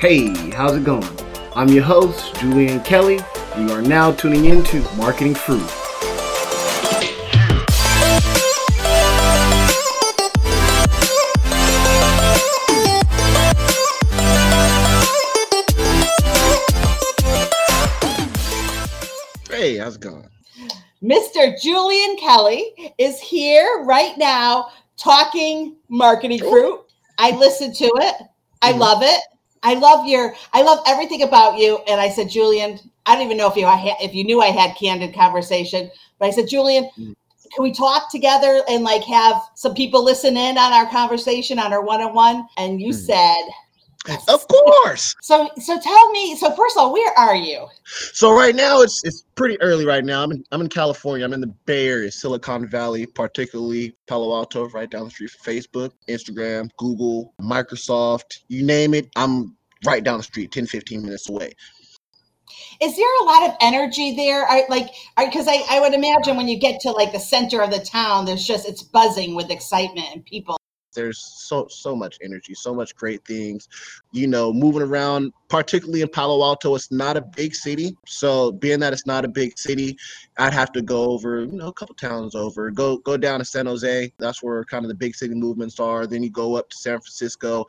Hey, how's it going? I'm your host, Julian Kelly. You are now tuning into Marketing Fruit. Hey, how's it going? Mr. Julian Kelly is here right now talking marketing fruit. I listened to it. I mm-hmm. love it. I love your I love everything about you. And I said, Julian, I don't even know if you I had, if you knew I had candid conversation, but I said, Julian, mm-hmm. can we talk together and like have some people listen in on our conversation on our one-on-one? And you mm-hmm. said of course. So so tell me, so first of all, where are you? So right now it's it's pretty early right now. I'm in I'm in California. I'm in the Bay Area, Silicon Valley, particularly Palo Alto, right down the street from Facebook, Instagram, Google, Microsoft, you name it. I'm right down the street, 10, 15 minutes away. Is there a lot of energy there? I, like, because I, I would imagine when you get to like the center of the town, there's just it's buzzing with excitement and people there's so so much energy so much great things. You know moving around particularly in palo alto it's not a big city. So being that it's not a big city i'd have to go over you know a couple towns over. Go go down to san jose. That's where kind of the big city movements are. Then you go up to san francisco.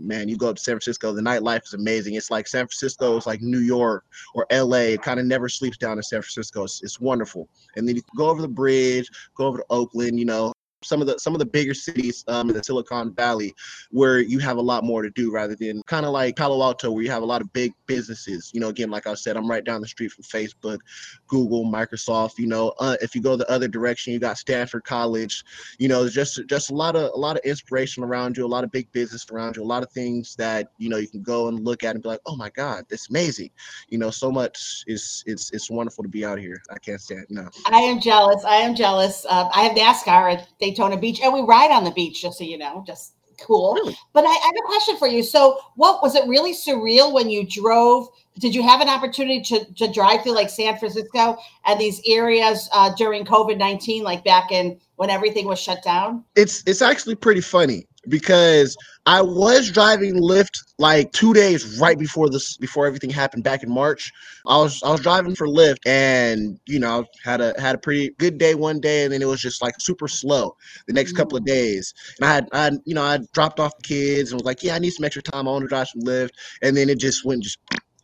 Man you go up to san francisco the nightlife is amazing. It's like san francisco is like new york or la it kind of never sleeps down in san francisco. It's, it's wonderful. And then you go over the bridge go over to oakland you know some of the some of the bigger cities um, in the Silicon Valley where you have a lot more to do rather than kind of like Palo Alto where you have a lot of big businesses. You know, again, like I said, I'm right down the street from Facebook, Google, Microsoft. You know, uh, if you go the other direction, you got Stanford College. You know, just just a lot of a lot of inspiration around you, a lot of big business around you, a lot of things that you know you can go and look at and be like, oh my God, that's amazing. You know, so much is it's it's wonderful to be out here. I can't stand no. I am jealous. I am jealous. Uh, I have NASCAR Daytona Beach, and we ride on the beach, just so you know, just cool. Really? But I, I, have a question for you. So, what was it really surreal when you drove? Did you have an opportunity to, to drive through like San Francisco and these areas uh, during COVID nineteen, like back in when everything was shut down? It's it's actually pretty funny because I was driving Lyft like two days right before this before everything happened back in March. I was I was driving for Lyft and you know had a had a pretty good day one day and then it was just like super slow the next couple of mm. days. And I had I you know I dropped off the kids and was like yeah I need some extra time I want to drive some Lyft and then it just went just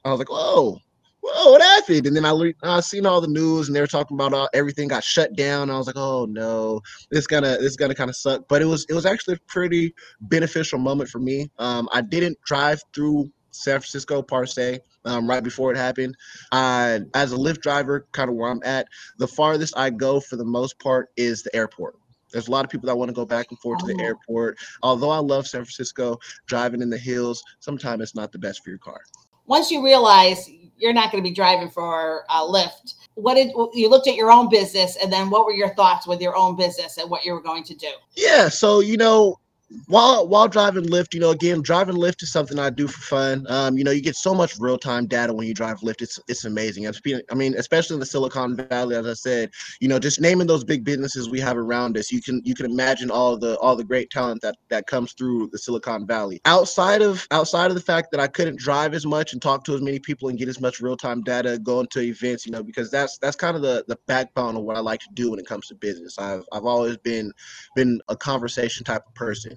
I was like whoa whoa, what happened? And then I I seen all the news and they were talking about uh, everything got shut down. I was like, oh no, this gonna this gonna kind of suck. But it was it was actually a pretty beneficial moment for me. Um, I didn't drive through San Francisco per se. Um, right before it happened. I, as a Lyft driver, kind of where I'm at, the farthest I go for the most part is the airport. There's a lot of people that want to go back and forth to the oh. airport. Although I love San Francisco, driving in the hills, sometimes it's not the best for your car. Once you realize you're not going to be driving for a Lyft. What did you looked at your own business, and then what were your thoughts with your own business and what you were going to do? Yeah, so you know, while while driving Lyft, you know, again, driving Lyft is something I do for fun. Um, you know, you get so much real time data when you drive Lyft. It's it's amazing. I mean, especially in the Silicon Valley, as I said, you know, just naming those big businesses we have around us, you can you can imagine all the all the great talent that that comes through the Silicon Valley. Outside of outside of the fact that I couldn't drive as much and talk to as many people and get as much real time data, going to events, you know, because that's that's kind of the the backbone of what I like to do when it comes to business. I've I've always been been a conversation type of person.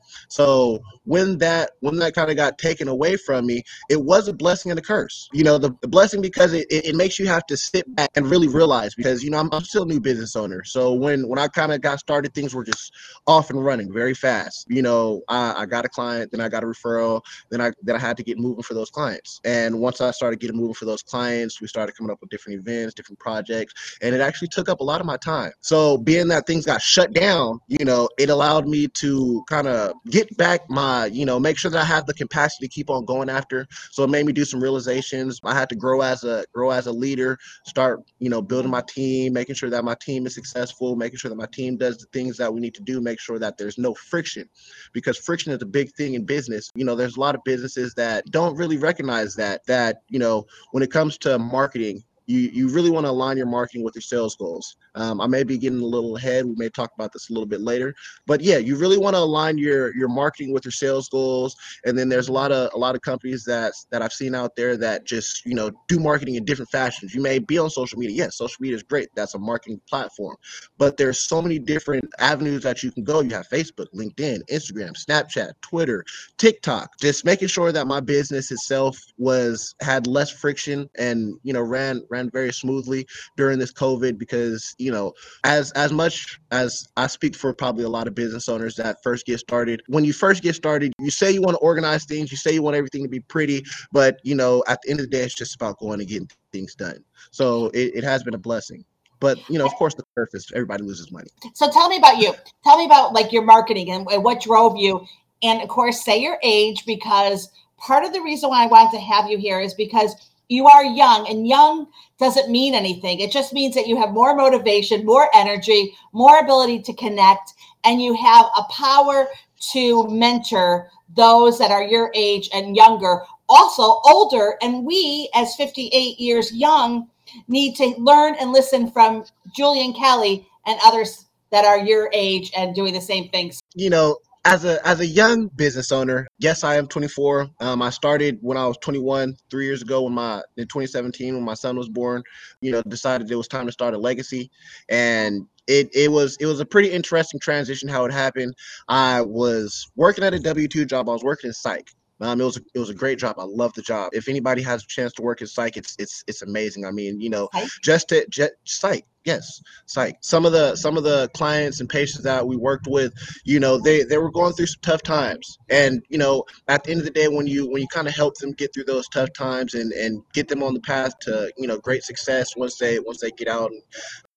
So when that when that kind of got taken away from me, it was a blessing and a curse. You know, the, the blessing because it, it, makes you have to sit back and really realize because you know I'm, I'm still a new business owner. So when when I kind of got started, things were just off and running very fast. You know, I, I got a client, then I got a referral, then I then I had to get moving for those clients. And once I started getting moving for those clients, we started coming up with different events, different projects, and it actually took up a lot of my time. So being that things got shut down, you know, it allowed me to kind of get back my, you know, make sure that I have the capacity to keep on going after. So it made me do some realizations. I had to grow as a grow as a leader, start, you know, building my team, making sure that my team is successful, making sure that my team does the things that we need to do, make sure that there's no friction because friction is a big thing in business. You know, there's a lot of businesses that don't really recognize that that, you know, when it comes to marketing, you you really want to align your marketing with your sales goals. Um, I may be getting a little ahead. We may talk about this a little bit later, but yeah, you really want to align your your marketing with your sales goals. And then there's a lot of a lot of companies that that I've seen out there that just you know do marketing in different fashions. You may be on social media. Yes, social media is great. That's a marketing platform, but there's so many different avenues that you can go. You have Facebook, LinkedIn, Instagram, Snapchat, Twitter, TikTok. Just making sure that my business itself was had less friction and you know ran ran very smoothly during this COVID because you know as as much as I speak for probably a lot of business owners that first get started, when you first get started, you say you want to organize things, you say you want everything to be pretty, but you know at the end of the day, it's just about going and getting things done. So it, it has been a blessing. But you know of course the surface everybody loses money. So tell me about you. Tell me about like your marketing and what drove you. And of course say your age because part of the reason why i wanted to have you here is because you are young and young doesn't mean anything. It just means that you have more motivation more energy more ability to connect and you have a power to mentor those that are your age and younger. Also older and we as 58 years young need to learn and listen from julian kelly and others that are your age and doing the same things. You know as a as a young business owner, yes, I am 24. Um, I started when I was 21, three years ago. When my in 2017, when my son was born, you know, decided it was time to start a legacy, and it it was it was a pretty interesting transition how it happened. I was working at a W two job. I was working in psych. Um, it was a, it was a great job. I love the job. If anybody has a chance to work in psych, it's it's it's amazing. I mean, you know, just to just psych, yes, psych. Some of the some of the clients and patients that we worked with, you know, they they were going through some tough times, and you know, at the end of the day, when you when you kind of help them get through those tough times and and get them on the path to you know great success once they once they get out and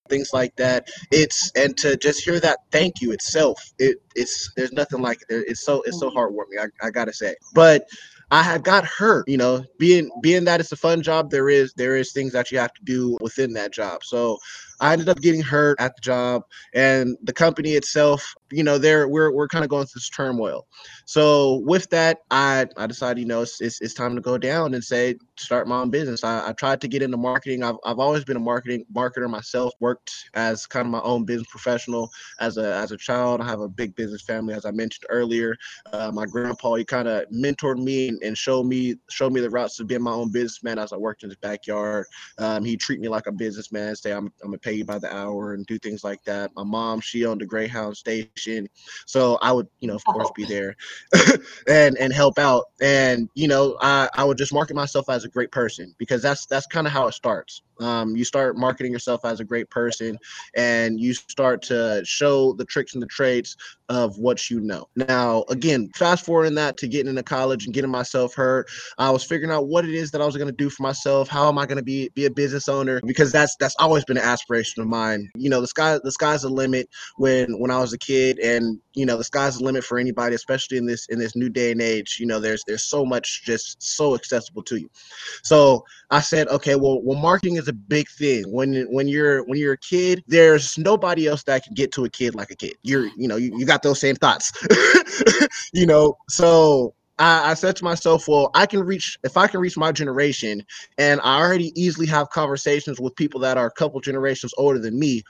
things like that. It's and to just hear that thank you itself it it's there's nothing like it. It's so it's so mm-hmm. heartwarming I, I gotta say. But I had got hurt, you know, being being that it's a fun job, there is there is things that you have to do within that job. So I ended up getting hurt at the job and the company itself, you know, there we're we're kind of going through this turmoil. So with that, I I decided, you know, it's, it's, it's time to go down and say start my own business. I, I tried to get into marketing. I've, I've always been a marketing marketer myself. Worked as kind of my own business professional as a as a child. I have a big business family, as I mentioned earlier. Uh, my grandpa he kind of mentored me and, and, showed me showed me the routes to being my own businessman as I worked in his backyard. Um, he treat me like a businessman. Say I'm I'm gonna pay you by the hour and do things like that. My mom she owned a Greyhound station, so I would you know of course be there and and help out. And you know I I would just market myself as a great person because that's that's kind of how it starts. Um, you start marketing yourself as a great person, and you start to show the tricks and the traits of what you know. Now, again, fast forwarding that to getting into college and getting myself hurt, I was figuring out what it is that I was going to do for myself. How am I going to be be a business owner? Because that's that's always been an aspiration of mine. You know, the sky the sky's the limit when when I was a kid, and you know, the sky's the limit for anybody, especially in this in this new day and age. You know, there's there's so much just so accessible to you. So I said, okay, well, well, marketing is a big thing. When when you're when you're a kid, there's nobody else that can get to a kid like a kid. You're, you know, you, you got those same thoughts. you know, so I, I, said to myself, well, I can reach if I can reach my generation, and I already easily have conversations with people that are a couple generations older than me.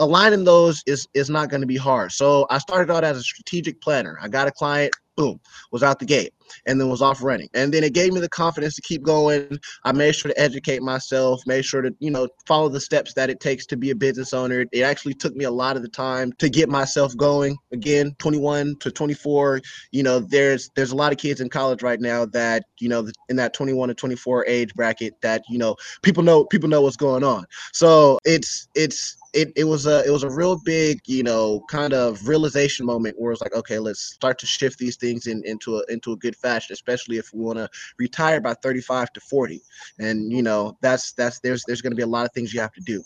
Aligning those is is not going to be hard. So I started out as a strategic planner. I got a client, boom, was out the gate and then was off running. And then it gave me the confidence to keep going. I made sure to educate myself, made sure to, you know, follow the steps that it takes to be a business owner. It actually took me a lot of the time to get myself going. Again, 21 to 24, you know, there's there's a lot of kids in college right now that, you know, in that 21 to 24 age bracket that, you know, people know people know what's going on. So it's it's it, it was a it was a real big you know kind of realization moment where it's like okay let's start to shift these things in, into a into a good fashion especially if we want to retire by 35 to 40 and you know that's that's there's there's going to be a lot of things you have to do.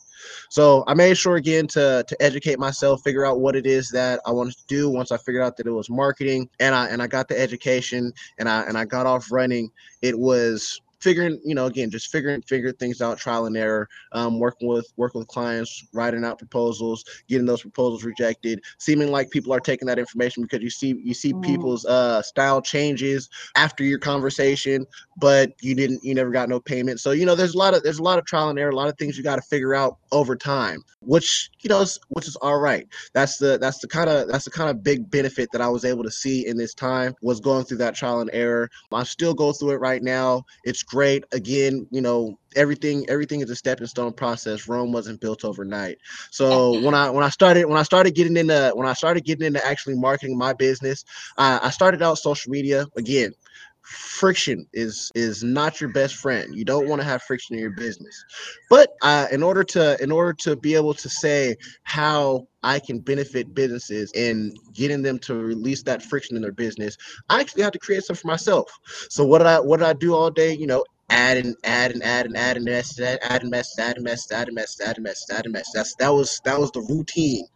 So i made sure again to to educate myself figure out what it is that i wanted to do once i figured out that it was marketing. And i and i got the education and i and i got off running. It was figuring, you know, again, just figuring figuring things out, trial and error, um, working with working with clients, writing out proposals, getting those proposals rejected, seeming like people are taking that information because you see you see mm. people's uh style changes after your conversation, but you didn't you never got no payment. So you know, there's a lot of there's a lot of trial and error, a lot of things you got to figure out over time, which you know, is, which is all right. That's the that's the kind of that's the kind of big benefit that I was able to see in this time was going through that trial and error. I still go through it right now. It's great. Again, you know, everything everything is a stepping stone process. Rome wasn't built overnight. So when I when I started when I started getting into when I started getting into actually marketing my business, uh, I started out social media again friction is is not your best friend you don't want to have friction in your business but uh, in order to in order to be able to say how i can benefit businesses in getting them to release that friction in their business i actually have to create something for myself so what did i what did i do all day you know add and add and add and add and message, add and message, add and message, add and message, add and message, add and message. That's that was that was the routine.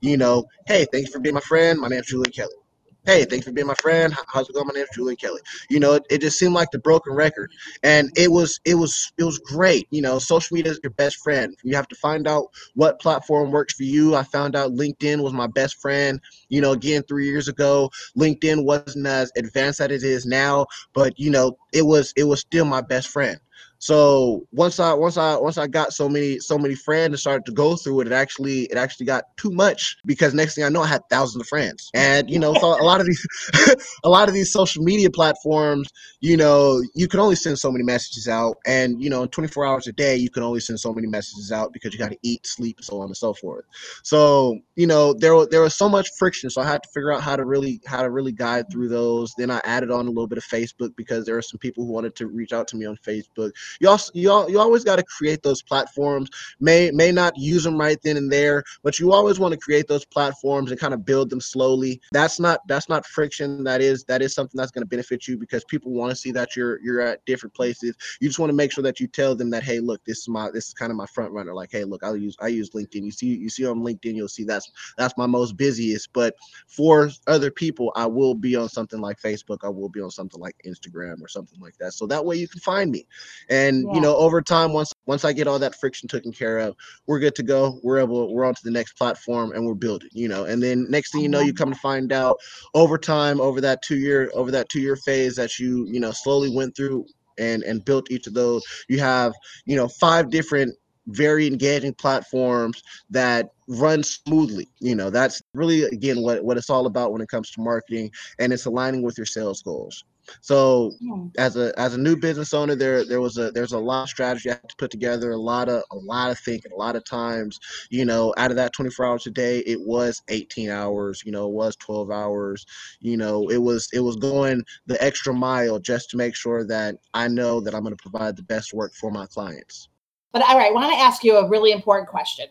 You know, hey, thanks for being my friend. My name's Julian Kelly hey, thanks for being my friend. How's it going? My name's Julian Kelly. You know, it, it, just seemed like the broken record. And it was it was it was great. You know, social media is your best friend. You have to find out what platform works for you. I found out LinkedIn was my best friend. You know, again, three years ago, LinkedIn wasn't as advanced as it is now, but you know, it was it was still my best friend. So once I once I once I got so many so many friends and started to go through it, it actually it actually got too much because next thing I know I had thousands of friends. And you know, so a lot of these a lot of these social media platforms, you know, you can only send so many messages out. And you know, in 24 hours a day, you can only send so many messages out because you got to eat, sleep, so on and so forth. So, you know, there there was so much friction. So I had to figure out how to really how to really guide through those. Then I added on a little bit of Facebook because there are some people who wanted to reach out to me on Facebook you also you, all, you always got to create those platforms. May may not use them right then and there but you always want to create those platforms and kind of build them slowly. That's not that's not friction. That is that is something that's going to benefit you because people want to see that you're you're at different places. You just want to make sure that you tell them that hey look this is my this is kind of my front runner. Like hey look i use i use linkedin. You see you see on linkedin you'll see that's that's my most busiest but for other people i will be on something like facebook. I will be on something like instagram or something like that. So that way you can find me. and yeah. you know over time once once i get all that friction taken care of we're good to go. We're able we're on to the next platform and we're building you know. And then next thing you know you mm-hmm. come to find out over time over that two year over that two year phase that you you know slowly went through and and built each of those you have you know five different very engaging platforms that run smoothly you know. That's really again what, what it's all about when it comes to marketing and it's aligning with your sales goals so yeah. as a as a new business owner, there there was a there's a lot of strategy I had to put together, a lot of a lot of thinking, a lot of times. You know, out of that 24 hours a day, it was 18 hours. You know, it was 12 hours. You know, it was it was going the extra mile just to make sure that I know that I'm going to provide the best work for my clients. But all right, I want to ask you a really important question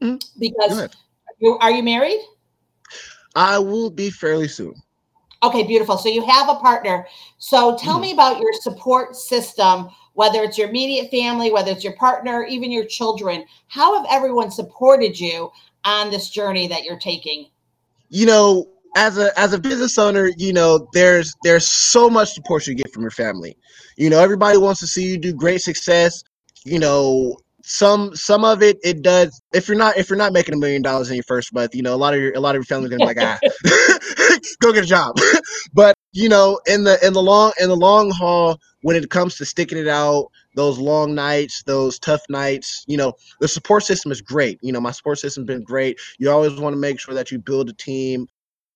mm-hmm. because you, are you married? I will be fairly soon. Okay, beautiful. So you have a partner. So tell mm-hmm. me about your support system, whether it's your immediate family, whether it's your partner, even your children. How have everyone supported you on this journey that you're taking? You know, as a as a business owner, you know, there's there's so much support you get from your family. You know, everybody wants to see you do great success. You know, some some of it it does if you're not if you're not making a million dollars in your first month you know a lot of your a lot of your family's gonna be like ah go get a job. But you know in the in the long in the long haul when it comes to sticking it out those long nights those tough nights you know the support system is great. You know my support system's been great. You always want to make sure that you build a team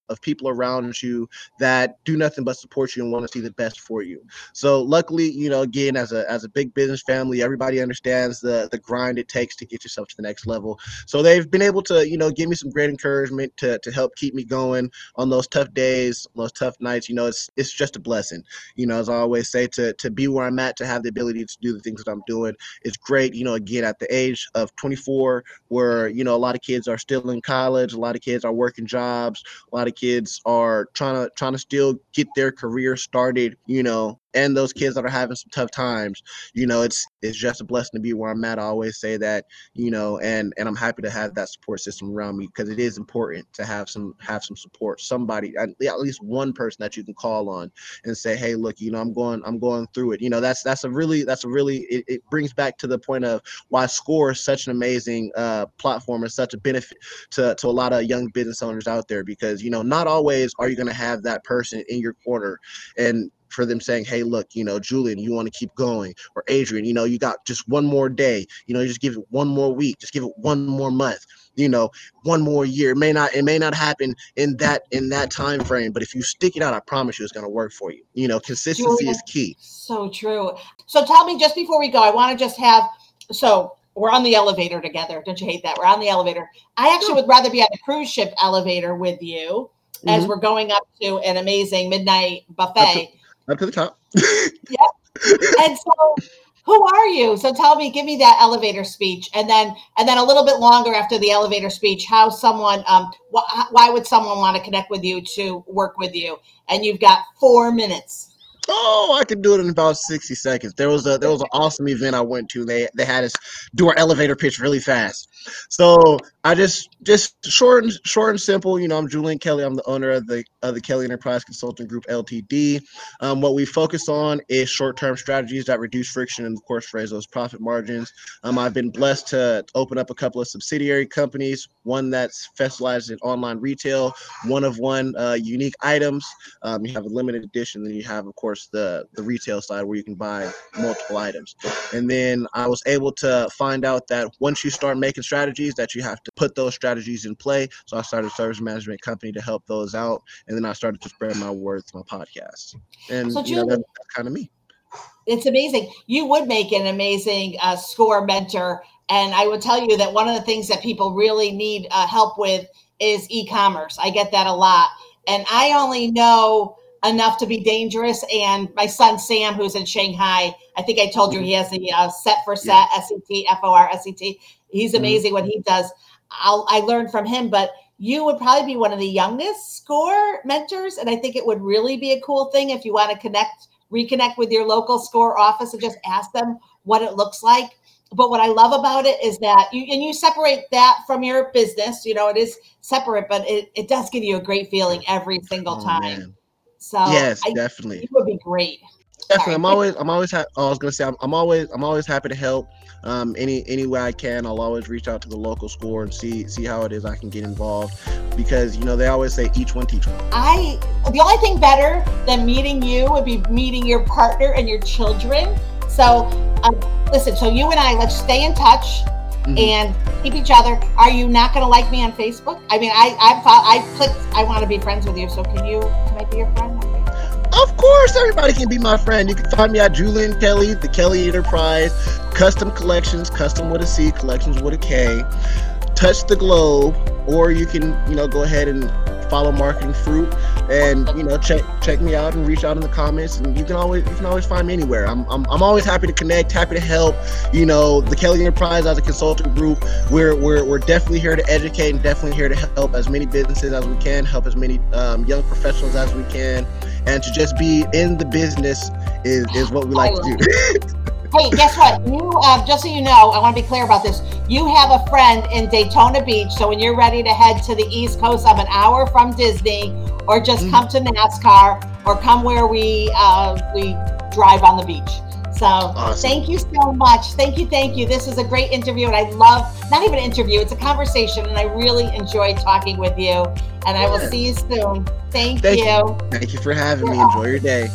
of people around you that do nothing but support you and want to see the best for you. So luckily, you know, again, as a as a big business family, everybody understands the the grind it takes to get yourself to the next level. So they've been able to, you know, give me some great encouragement to to help keep me going on those tough days, those tough nights. You know, it's it's just a blessing. You know, as I always say, to to be where I'm at, to have the ability to do the things that I'm doing, it's great. You know, again, at the age of 24, where you know a lot of kids are still in college, a lot of kids are working jobs, a lot of kids are trying to trying to still get their career started, you know, and those kids that are having some tough times, you know, it's it's just a blessing to be where I'm at. I always say that, you know, and and I'm happy to have that support system around me because it is important to have some have some support. Somebody, at least one person that you can call on and say, hey, look, you know, I'm going I'm going through it. You know, that's that's a really that's a really it, it brings back to the point of why Score is such an amazing uh, platform and such a benefit to to a lot of young business owners out there because you know not always are you going to have that person in your corner and for them saying, hey, look, you know, Julian, you want to keep going, or Adrienne, you know, you got just one more day, you know, you just give it one more week, just give it one more month, you know, one more year. It may not, it may not happen in that in that time frame, but if you stick it out, I promise you, it's going to work for you. You know, consistency Julian, is key. So true. So tell me, just before we go, I want to just have so we're on the elevator together. Don't you hate that? We're on the elevator. I actually would rather be on the cruise ship elevator with you mm-hmm. as we're going up to an amazing midnight buffet up to the top. yep. And so who are you? So tell me, give me that elevator speech, and then and then a little bit longer after the elevator speech, how someone, um, wh- why would someone want to connect with you to work with you? And you've got four minutes. Oh, I could do it in about sixty seconds. There was a there was an awesome event I went to. They they had us do our elevator pitch really fast. So I just just short and short and simple. You know, I'm Julian Kelly. I'm the owner of the of the Kelly Enterprise Consulting Group Ltd. Um, what we focus on is short-term strategies that reduce friction and, of course, raise those profit margins. Um, I've been blessed to open up a couple of subsidiary companies. One that's specialized in online retail. One of one uh, unique items. Um, you have a limited edition. Then you have, of course, the the retail side where you can buy multiple items. And then I was able to find out that once you start making strategies that you have to put those strategies in play. So I started a service management company to help those out, and then I started to spread my word through my podcast. And so you know, that's kind of me. It's amazing. You would make an amazing uh, score mentor, and I would tell you that one of the things that people really need uh, help with is e-commerce. I get that a lot, and I only know enough to be dangerous. And my son Sam, who's in Shanghai, I think I told you he has the uh, set for set S E T F O R S E T. He's mm-hmm. amazing mm-hmm. what he does. I'll, I learned from him, but you would probably be one of the youngest score mentors, and I think it would really be a cool thing if you want to connect, reconnect with your local score office and just ask them what it looks like. But what I love about it is that you and you separate that from your business. You know, it is separate, but it, it does give you a great feeling every single oh, time. Man. So yes, I, definitely, it would be great. Definitely, Sorry. I'm always, I'm always, ha- oh, I was gonna say, I'm, I'm always, I'm always happy to help. Um, any any way I can, I'll always reach out to the local score and see see how it is I can get involved, because you know they always say each one teach one. I the only thing better than meeting you would be meeting your partner and your children. So, um, listen, so you and I, let's stay in touch. Mm-hmm. and keep each other. Are you not going to like me on Facebook? I mean, I I I clicked. I want to be friends with you. So can you? Can I be your friend? Course, everybody can be my friend. You can find me at Julian Kelly, the Kelly Enterprise, custom collections, custom with a C, collections with a K. Touch the globe, or you can, you know, go ahead and follow Marketing Fruit, and you know, check check me out and reach out in the comments. And you can always you can always find me anywhere. I'm I'm, I'm always happy to connect, happy to help. You know, the Kelly Enterprise as a consulting group, we're we're we're definitely here to educate and definitely here to help as many businesses as we can, help as many um, young professionals as we can and to just be in the business is is what we like to do. hey, guess what? You uh, just so you know, I want to be clear about this. You have a friend in Daytona Beach, so when you're ready to head to the East Coast, I'm an hour from Disney, or just mm. come to NASCAR, or come where we uh, we drive on the beach. So awesome. thank you so much. Thank you, thank you. This is a great interview, and I love not even an interview; it's a conversation, and I really enjoyed talking with you. And I will see you soon. Thank, thank you. you. Thank you for having me. Enjoy your day.